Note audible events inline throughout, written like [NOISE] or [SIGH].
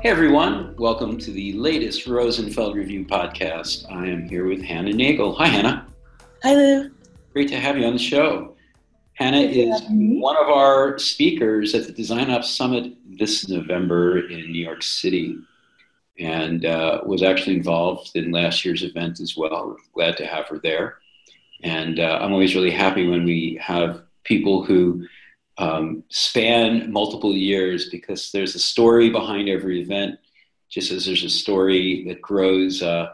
Hey everyone, welcome to the latest Rosenfeld Review podcast. I am here with Hannah Nagel. Hi, Hannah. Hi, Lou. Great to have you on the show. Hannah is one of our speakers at the Design Ops Summit this November in New York City and uh, was actually involved in last year's event as well. Glad to have her there. And uh, I'm always really happy when we have people who um, span multiple years because there's a story behind every event, just as there's a story that grows uh,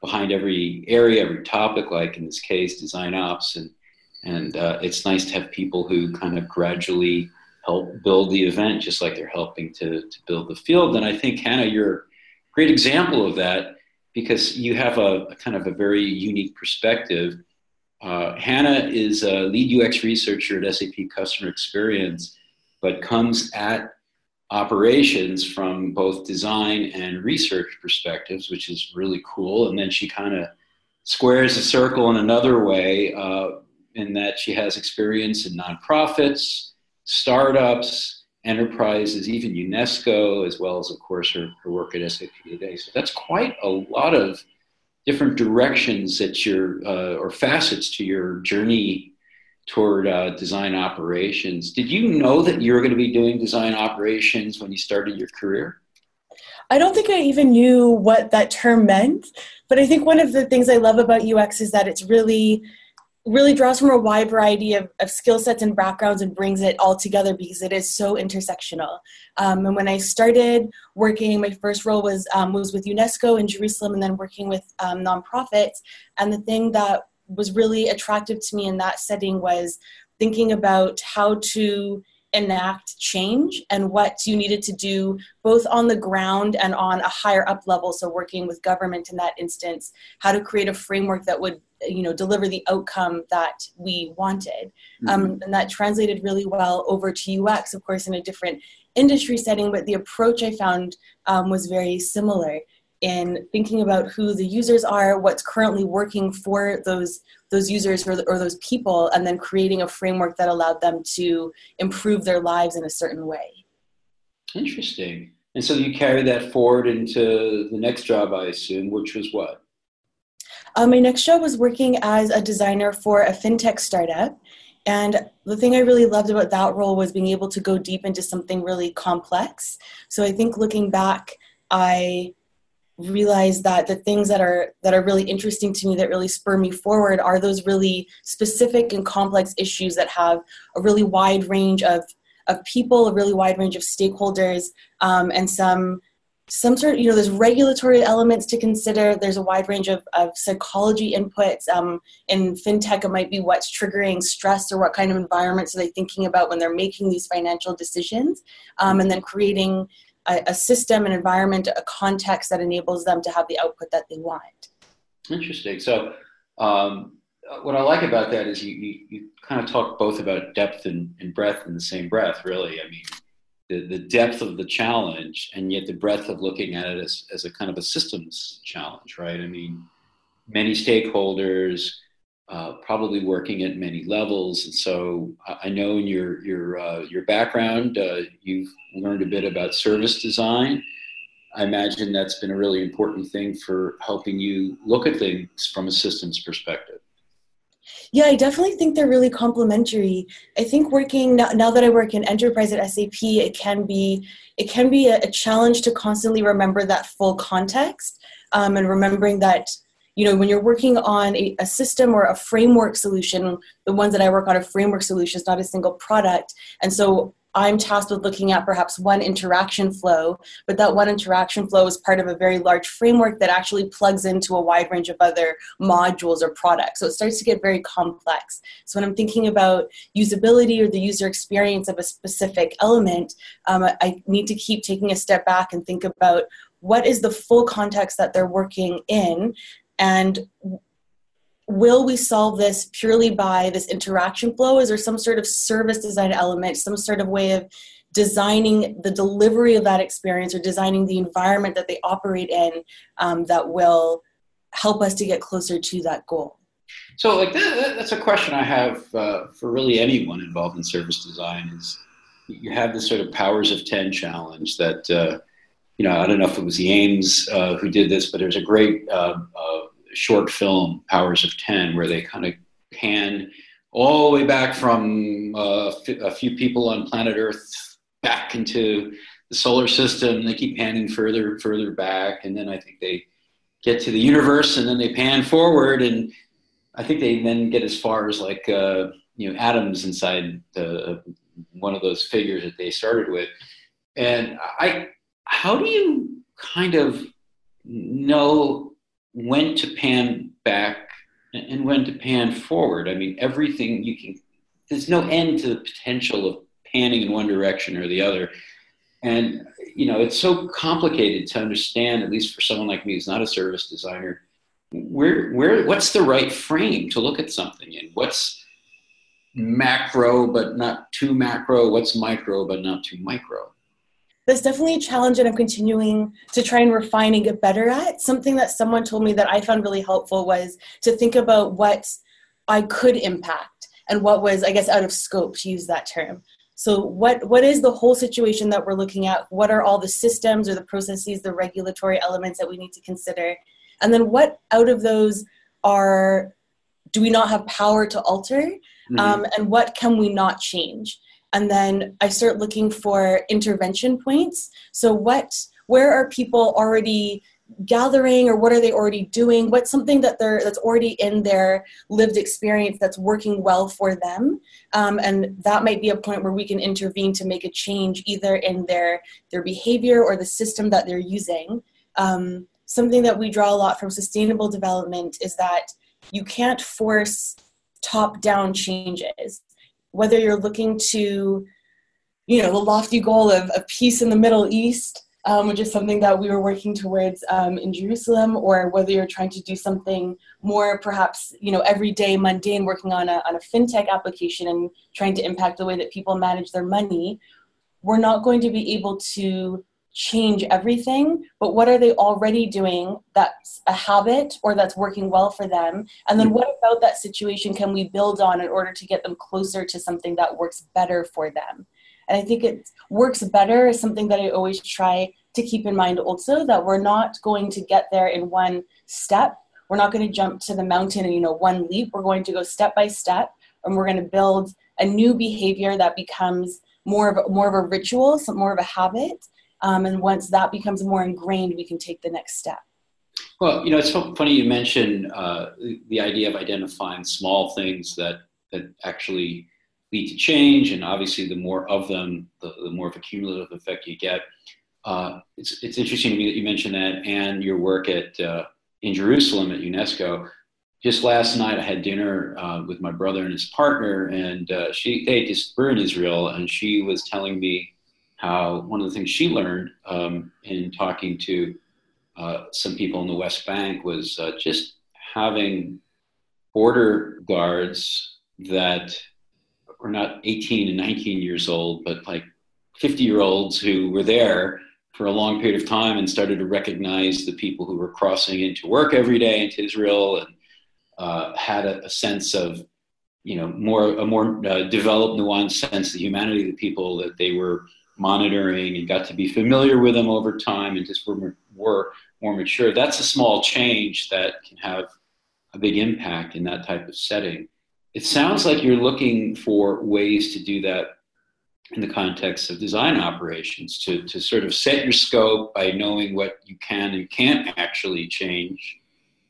behind every area, every topic, like in this case, design ops. And, and uh, it's nice to have people who kind of gradually help build the event, just like they're helping to, to build the field. And I think, Hannah, you're a great example of that because you have a, a kind of a very unique perspective uh, Hannah is a lead UX researcher at SAP Customer Experience, but comes at operations from both design and research perspectives, which is really cool. And then she kind of squares the circle in another way, uh, in that she has experience in nonprofits, startups, enterprises, even UNESCO, as well as, of course, her, her work at SAP today. So that's quite a lot of different directions that your uh, or facets to your journey toward uh, design operations. Did you know that you were going to be doing design operations when you started your career? I don't think I even knew what that term meant, but I think one of the things I love about UX is that it's really really draws from a wide variety of, of skill sets and backgrounds and brings it all together because it is so intersectional. Um, and when I started working, my first role was um, was with UNESCO in Jerusalem, and then working with um, nonprofits. And the thing that was really attractive to me in that setting was thinking about how to enact change and what you needed to do both on the ground and on a higher up level. So working with government in that instance how to create a framework that would you know deliver the outcome that we wanted. Mm-hmm. um, and that translated really well over to ux of course in a different industry setting but the approach i found um, was very similar in thinking about who the users are what's currently working for those those users or, or those people and then creating a framework that allowed them to improve their lives in a certain way interesting and so you carry that forward into the next job i assume which was what uh, my next job was working as a designer for a fintech startup. And the thing I really loved about that role was being able to go deep into something really complex. So I think looking back, I realized that the things that are that are really interesting to me that really spur me forward are those really specific and complex issues that have a really wide range of of people, a really wide range of stakeholders, um, and some some sort of, you know, there's regulatory elements to consider. There's a wide range of, of psychology inputs. Um, in fintech, it might be what's triggering stress or what kind of environments are they thinking about when they're making these financial decisions, um, and then creating a, a, system, an environment, a context that enables them to have the output that they want. Interesting. So, um, what I like about that is you, you, you, kind of talk both about depth and, and breadth in the same breath, really. I mean, the, the depth of the challenge and yet the breadth of looking at it as, as a kind of a systems challenge, right? I mean, many stakeholders, uh, probably working at many levels. And so I know in your, your, uh, your background, uh, you've learned a bit about service design. I imagine that's been a really important thing for helping you look at things from a systems perspective. Yeah, I definitely think they're really complementary. I think working now, now that I work in enterprise at SAP, it can be it can be a, a challenge to constantly remember that full context um, and remembering that you know when you're working on a, a, system or a framework solution the ones that i work on are framework solutions not a single product and so I'm tasked with looking at perhaps one interaction flow, but that one interaction flow is part of a very large framework that actually plugs into a wide range of other modules or products. So it starts to get very complex. So when I'm thinking about usability or the user experience of a specific element, um, I need to keep taking a step back and think about what is the full context that they're working in and will we solve this purely by this interaction flow? Is there some sort of service design element, some sort of way of designing the delivery of that experience or designing the environment that they operate in um, that will help us to get closer to that goal? So, like that, that's a question I have uh, for really anyone involved in service design. Is you have this sort of powers of ten challenge that uh, you know, I don't know if it was the Eames uh, who did this, but there's a great uh, uh, short film, Powers of Ten, where they kind of pan all the way back from uh, a few people on planet Earth back into the solar system. They keep panning further and further back, and then I think they get to the universe, and then they pan forward, and I think they then get as far as like uh, you know atoms inside the one of those figures that they started with, and I how do you kind of know when to pan back and when to pan forward? I mean, everything you can, there's no end to the potential of panning in one direction or the other. And, you know, it's so complicated to understand, at least for someone like me who's not a service designer, where, where, what's the right frame to look at something in? What's macro but not too macro? What's micro but not too micro? That's definitely a challenge that I'm continuing to try and refine and get better at. Something that someone told me that I found really helpful was to think about what I could impact and what was, I guess, out of scope to use that term. So what what is the whole situation that we're looking at? What are all the systems or the processes, the regulatory elements that we need to consider? And then what out of those are do we not have power to alter? Mm-hmm. Um, and what can we not change? And then i start looking for intervention points. So what where are people already gathering or what are they already doing? What's something that they're that's already in their lived experience that's working well for them? Um, and that might be a point where we can intervene to make a change either in their their behavior or the system that they're using. Um, something that we draw a lot from sustainable development is that you can't force top down changes whether you're looking to, you know, the lofty goal of, of peace in the Middle East, um, which is something that we were working towards um, in Jerusalem, or whether you're trying to do something more perhaps, you know, everyday mundane, working on a, on a fintech application and trying to impact the way that people manage their money, we're not going to be able to change everything, but what are they already doing that's a habit or that's working well for them? And then mm. what about that situation can we build on in order to get them closer to something that works better for them? And I think it works better is something that I always try to keep in mind also that we're not going to get there in one step. We're not going to jump to the mountain and you know one leap. We're going to go step by step and we're going to build a new behavior that becomes more of a, more of a ritual, some more of a habit um, and once that becomes more ingrained, we can take the next step. Well, you know, it's funny you mentioned uh, the idea of identifying small things that that actually lead to change, and obviously, the more of them, the, the more of a cumulative effect you get. Uh, it's it's interesting to me that you mentioned that, and your work at uh, in Jerusalem at UNESCO. Just last night, I had dinner uh, with my brother and his partner, and uh, she they just were in Israel, and she was telling me how one of the things she learned um, in talking to uh, some people in the West Bank was uh, just having border guards that were not 18 and 19 years old, but like 50 year olds who were there for a long period of time and started to recognize the people who were crossing into work every day into Israel and uh, had a, a, sense of, you know, more a more uh, developed, nuanced sense of the humanity of the people that they were monitoring and got to be familiar with them over time and just were, were more mature. That's a small change that can have a big impact in that type of setting. It sounds like you're looking for ways to do that in the context of design operations to, to sort of set your scope by knowing what you can and can't actually change.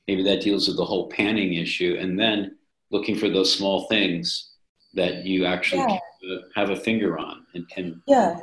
Maybe that deals with the whole panning issue, and then looking for those small things that you actually yeah have a finger on and can yeah.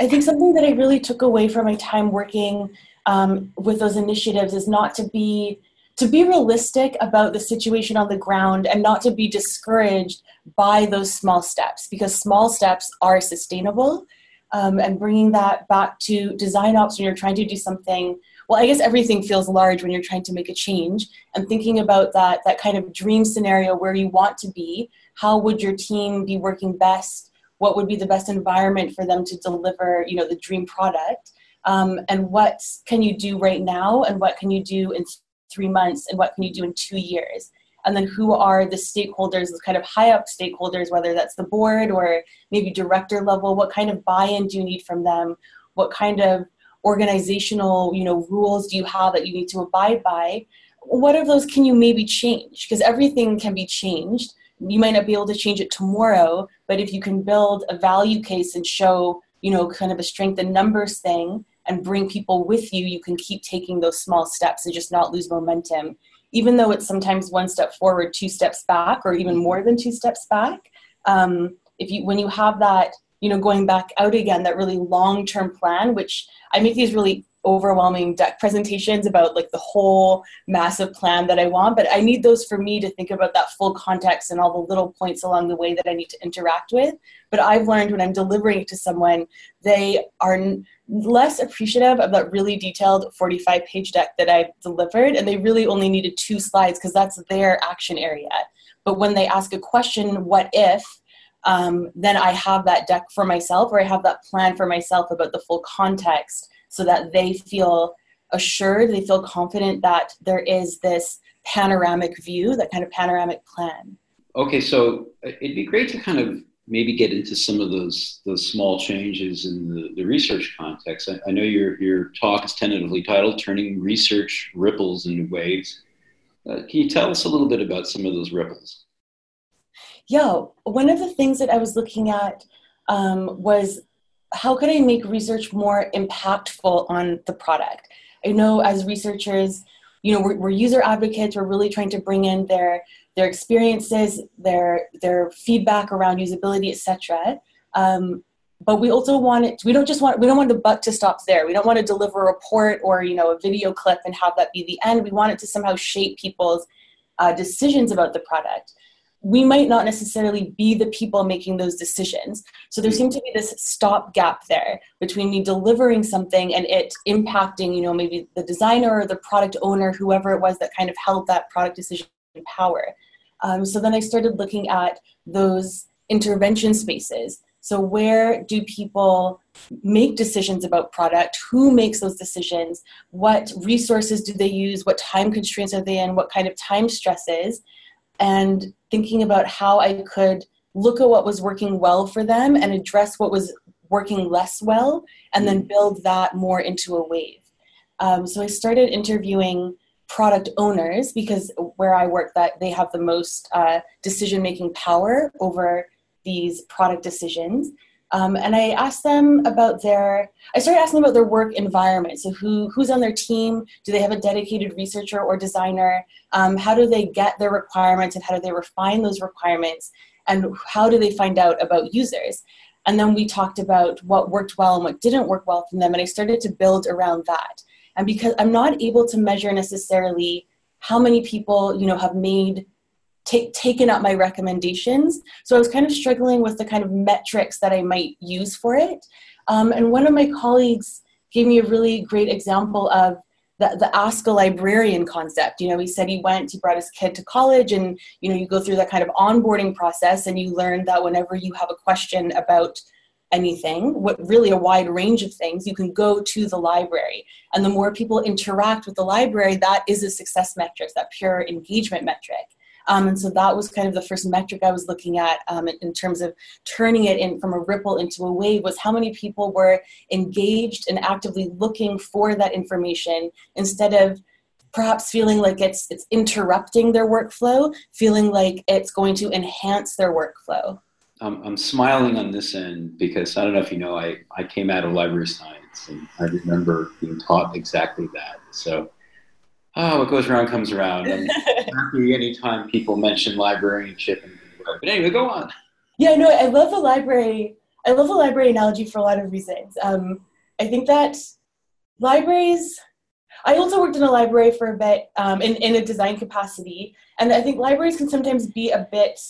i think something that i really took away from my time working um, with those initiatives is not to be to be realistic about the situation on the ground and not to be discouraged by those small steps because small steps are sustainable um, and bringing that back to design ops when you're trying to do something well i guess everything feels large when you're trying to make a change and thinking about that that kind of dream scenario where you want to be how would your team be working best? What would be the best environment for them to deliver you know the dream product? Um, and what can you do right now? And what can you do in three months? And what can you do in two years? And then who are the stakeholders the kind of high up stakeholders whether that's the board or maybe director level? What kind of buy-in do you need from them? What kind of organizational you know rules do you have that you need to abide by? What of those can you maybe change? Because everything can be changed you might not be able to change it tomorrow but if you can build a value case and show you know kind of a strength in numbers thing and bring people with you you can keep taking those small steps and just not lose momentum. Even though it's sometimes one step forward two steps back or even more than two steps back um, if you when you have that you know going back out again that really long term plan which i make these really overwhelming deck presentations about like the whole massive plan that i want but i need those for me to think about that full context and all the little points along the way that i need to interact with. But i've learned when i'm delivering it to someone they are less appreciative of that really detailed 45 page deck that i've delivered and they really only needed two slides because that's their action area. But when they ask a question what if? um, then I have that deck for myself or I have that plan for myself about the full context so that they feel assured, they feel confident that there is this panoramic view, that kind of panoramic plan. Okay, so uh, it'd be great to kind of maybe get into some of those those small changes in the, the research context. I, I know your your talk is tentatively titled "Turning Research Ripples into Waves." Uh, can you tell us a little bit about some of those ripples? Yeah, one of the things that I was looking at um, was how could I make research more impactful on the product? I know as researchers, you know, we're, we're user advocates. We're really trying to bring in their their experiences, their their feedback around usability, etc. Um, but we also want it. We don't just want. We don't want the buck to stop there. We don't want to deliver a report or you know a video clip and have that be the end. We want it to somehow shape people's uh, decisions about the product we might not necessarily be the people making those decisions. So there seemed to be this stop gap there between me delivering something and it impacting, you know, maybe the designer or the product owner, whoever it was that kind of held that product decision power. Um, so then I started looking at those intervention spaces. So where do people make decisions about product? Who makes those decisions? What resources do they use? What time constraints are they in? What kind of time stresses? And thinking about how I could look at what was working well for them and address what was working less well, and then build that more into a wave. Um, so I started interviewing product owners because where I work, that they have the most uh, decision making power over these product decisions. Um, and I asked them about their, I started asking about their work environment. So who, who's on their team? Do they have a dedicated researcher or designer? Um, how do they get their requirements and how do they refine those requirements? And how do they find out about users? And then we talked about what worked well and what didn't work well from them. And I started to build around that. And because I'm not able to measure necessarily how many people, you know, have made take, taken up my recommendations. So I was kind of struggling with the kind of metrics that I might use for it. Um, and one of my colleagues gave me a really great example of the, the ask a librarian concept. You know, he said he went, he brought his kid to college, and you know, you go through that kind of onboarding process, and you learn that whenever you have a question about anything, what really a wide range of things, you can go to the library. And the more people interact with the library, that is a success metric, that pure engagement metric. Um, and so that was kind of the first metric I was looking at um, in, terms of turning it in from a ripple into a wave was how many people were engaged and actively looking for that information instead of perhaps feeling like it's it's interrupting their workflow, feeling like it's going to enhance their workflow. Um, I'm smiling on this end because I don't know if you know, I, I came out of library science and I remember being taught exactly that. So oh, what goes around comes around. And [LAUGHS] happy anytime people mention librarianship. But anyway, go on. Yeah, no, I love the library. I love the library analogy for a lot of reasons. Um, I think that libraries. I also worked in a library for a bit um, in, in a design capacity, and I think libraries can sometimes be a bit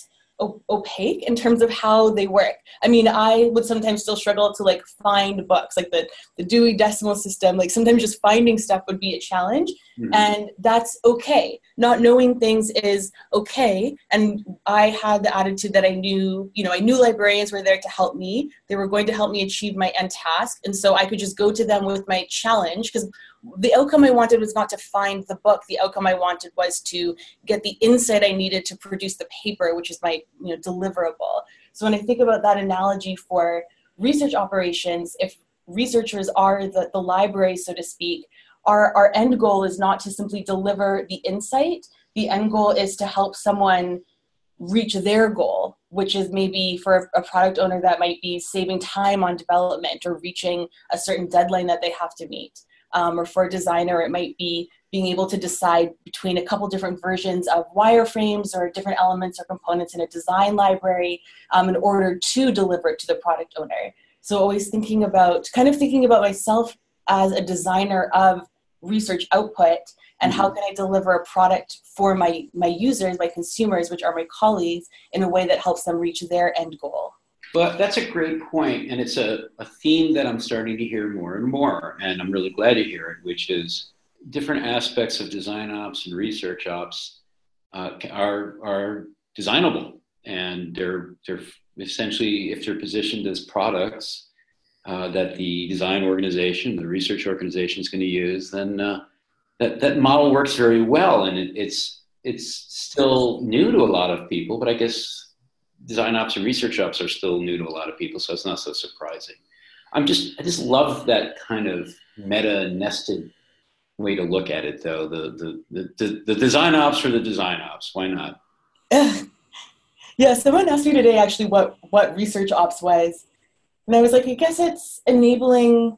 opaque in terms of how they work. I mean, I would sometimes still struggle to like find books, like the, the Dewey Decimal System. Like sometimes just finding stuff would be a challenge, mm-hmm. and that's okay. Not knowing things is okay. And I had the attitude that I knew, you know, I knew librarians were there to help me. They were going to help me achieve my end task, and so I could just go to them with my challenge because the outcome I wanted was not to find the book. The outcome I wanted was to get the insight I needed to produce the paper, which is my you know deliverable. So when I think about that analogy for research operations, if researchers are the, the library, so to speak, our, our end goal is not to simply deliver the insight. The end goal is to help someone reach their goal, which is maybe for a product owner that might be saving time on development or reaching a certain deadline that they have to meet. Um, or for a designer, it might be being able to decide between a couple different versions of wireframes or different elements or components in a design library um, in order to deliver it to the product owner. So always thinking about, kind of thinking about myself as a designer of research output and how mm-hmm. can I deliver a product for my, my users, my consumers, which are my colleagues, in a way that helps them reach their end goal. Well, that's a great point, and it's a, a theme that I'm starting to hear more and more, and I'm really glad to hear it, which is different aspects of design ops and research ops uh, are are designable, and they're they're essentially if they're positioned as products uh, that the design organization, the research organization is going to use, then uh, that that model works very well, and it, it's it's still new to a lot of people, but I guess design ops and research ops are still new to a lot of people, so it's not so surprising. I'm just I just love that kind of meta nested way to look at it, though. The the the, the design ops for the design ops. Why not? [LAUGHS] yeah, someone asked me today actually what what research ops was, and I was like, I guess it's enabling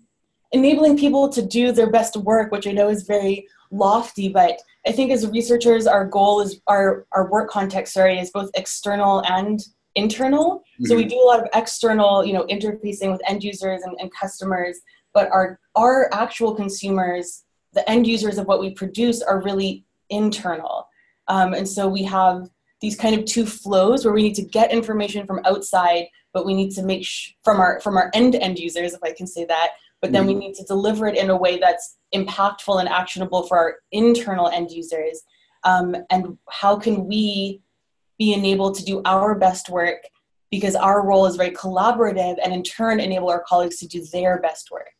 enabling people to do their best work, which I know is very lofty, but I think as researchers, our goal is our our work context, sorry, is both external and internal. Mm-hmm. So we mm-hmm. do a lot of external, you know, interfacing with end users and, and customers, but our our actual consumers the end users of what we produce are really internal. Um, and so we have these kind of two flows where we need to get information from outside, but we need to make sh- from our from our end end users, if I can say that. But then mm-hmm. we need to deliver it in a way that's impactful and actionable for our internal end users. Um, and how can we be enabled to do our best work because our role is very collaborative and in turn enable our colleagues to do their best work.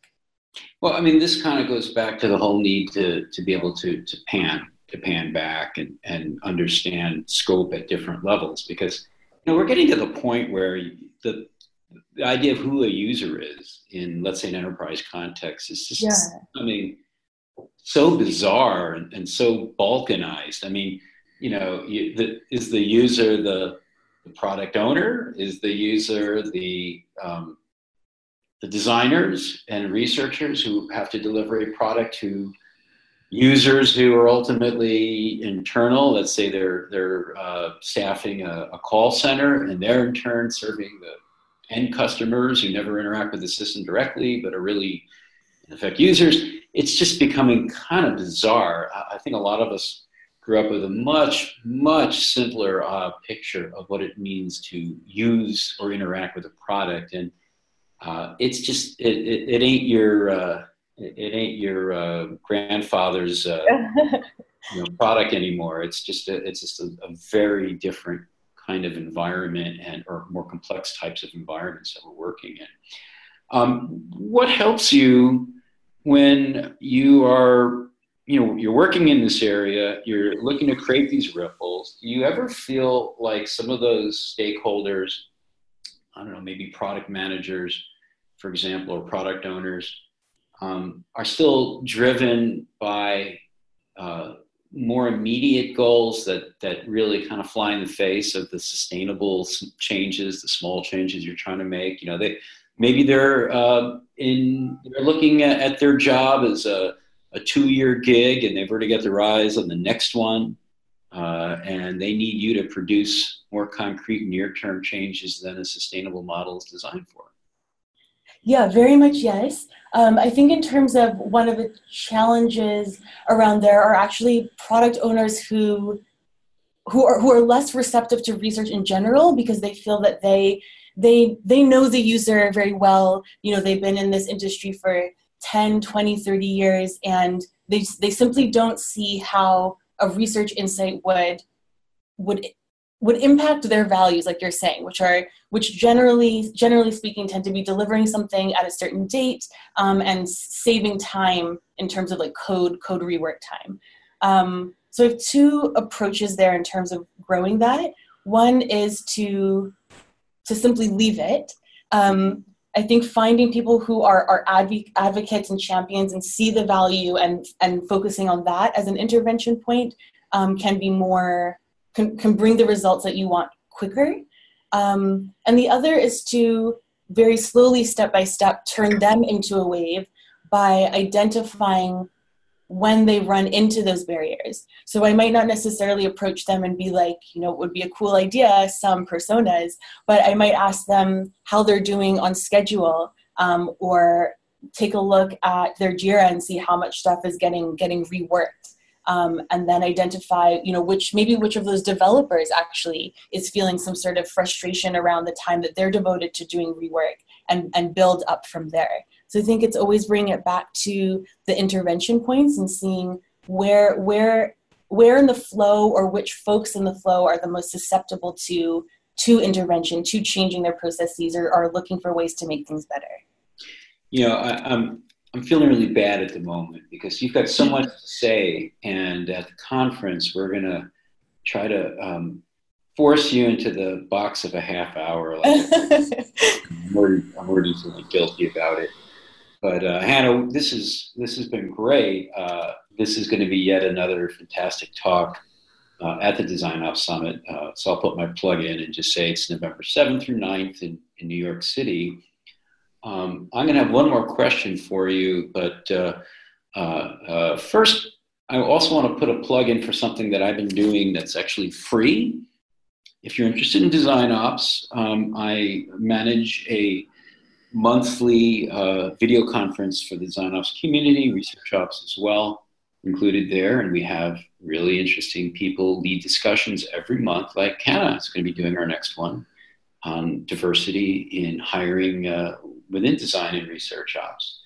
Well, I mean, this kind of goes back to the whole need to, to be able to, to pan, to pan back and, and understand scope at different levels because, you know, we're getting to the point where the, the idea of who a user is in, let's say, an enterprise context is just yeah. becoming so bizarre and, and so balkanized. I mean, you know, you, the, is the user the, the product owner? Is the user the um, the designers and researchers who have to deliver a product to users who are ultimately internal. Let's say they're they're uh, staffing a, a, call center, and they're in turn serving the end customers who never interact with the system directly, but are really in effect users. It's just becoming kind of bizarre. I, think a lot of us grew up with a much much simpler uh, picture of what it means to use or interact with a product and uh, it's just it, it, it ain't your uh, it, it, ain't your uh, grandfather's uh, [LAUGHS] you know, product anymore. It's just a, it's just a, a, very different kind of environment and or more complex types of environments that we're working in. Um, what helps you when you are you know you're working in this area you're looking to create these ripples do you ever feel like some of those stakeholders i don't know maybe product managers for example, or product owners, um, are still driven by uh, more immediate goals that that really kind of fly in the face of the sustainable changes, the small changes you're trying to make. You know, they maybe they're uh, in they're looking at, at, their job as a, a two-year gig, and they've already got their eyes on the next one, uh, and they need you to produce more concrete near-term changes than a sustainable model is designed for. Yeah, very much yes. Um, I think in terms of one of the challenges around there are actually product owners who who are who are less receptive to research in general because they feel that they they they know the user very well. You know, they've been in this industry for 10, 20, 30 years and they they simply don't see how a research insight would would would impact their values like you're saying which are which generally generally speaking tend to be delivering something at a certain date um, and saving time in terms of like code code rework time. Um, so we have two approaches there in terms of growing that. One is to to simply leave it. Um, I think finding people who are, are adv- advocates and champions and see the value and, and focusing on that as an intervention point um, can be more, can, can bring the results that you want quicker. Um, and the other is to very slowly, step by step, turn them into a wave by identifying when they run into those barriers. So I might not necessarily approach them and be like, you know, it would be a cool idea, some personas, but I might ask them how they're doing on schedule um, or take a look at their JIRA and see how much stuff is getting getting reworked. Um, and then identify, you know, which maybe which of those developers actually is feeling some sort of frustration around the time that they're devoted to doing rework and, and build up from there. So I think it's always bringing it back to the intervention points and seeing where where where in the flow or which folks in the flow are the most susceptible to to intervention, to changing their processes, or are looking for ways to make things better. You know, I, I'm I'm feeling really bad at the moment because you've got so much to say, and at the conference we're gonna try to um, force you into the box of a half hour. Like [LAUGHS] I'm, already, I'm already feeling guilty about it. But uh, Hannah, this is this has been great. Uh, this is going to be yet another fantastic talk uh, at the Design Ops Summit. Uh, so I'll put my plug in and just say it's November 7th through 9th in, in New York City. Um, I'm going to have one more question for you, but uh, uh, first, I also want to put a plug in for something that I've been doing that's actually free. If you're interested in design ops, um, I manage a monthly uh, video conference for the Design Ops community, research ops as well included there. And we have really interesting people lead discussions every month, like Hannah is going to be doing our next one on diversity in hiring uh, within design and research ops.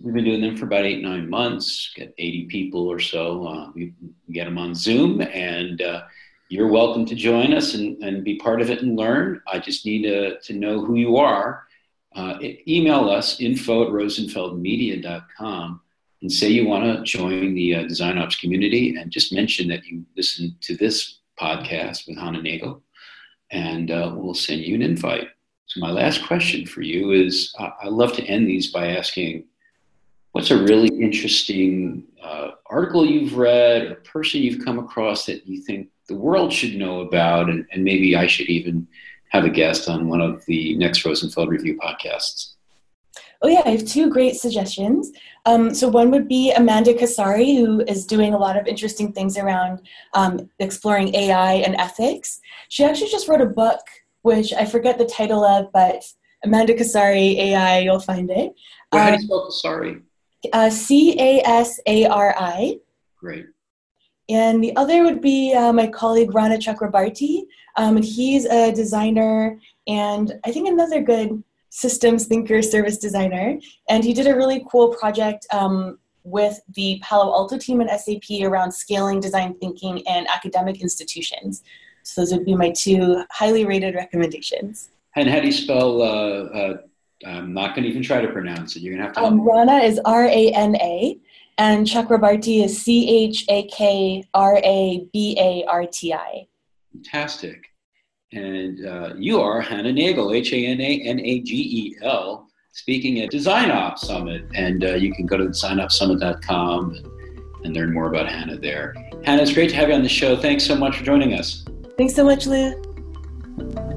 We've been doing them for about eight, nine months, get 80 people or so. Uh, we get them on Zoom, and uh, you're welcome to join us and, and be part of it and learn. I just need to, to know who you are uh, email us info at rosenfeldmedia.com and say you want to join the uh, Design Ops community and just mention that you listen to this podcast with Hannah Nagel and uh, we'll send you an invite. So, my last question for you is uh, I love to end these by asking what's a really interesting uh, article you've read or person you've come across that you think the world should know about and, and maybe I should even have a guest on one of the next Rosenfeld Review podcasts. Oh, yeah, I have two great suggestions. Um, so, one would be Amanda Casari, who is doing a lot of interesting things around um, exploring AI and ethics. She actually just wrote a book, which I forget the title of, but Amanda Casari AI, you'll find it. Well, how do you um, spell Casari? Uh, C A S A R I. Great. And the other would be uh, my colleague Rana Chakrabarti. Um, and he's a designer and I think another good systems thinker, service designer. And he did a really cool project um, with the Palo Alto team and SAP around scaling design thinking in academic institutions. So those would be my two highly rated recommendations. And how do you spell? Uh, uh, I'm not going to even try to pronounce it. You're going to have to. Um, Rana is R A N A, and Chakrabarti is C H A K R A B A R T I. Fantastic. And uh, you are Hannah Nagel, H A N A N A G E L, speaking at Design Ops Summit. And uh, you can go to designopssummit.com and, and learn more about Hannah there. Hannah, it's great to have you on the show. Thanks so much for joining us. Thanks so much, Lou.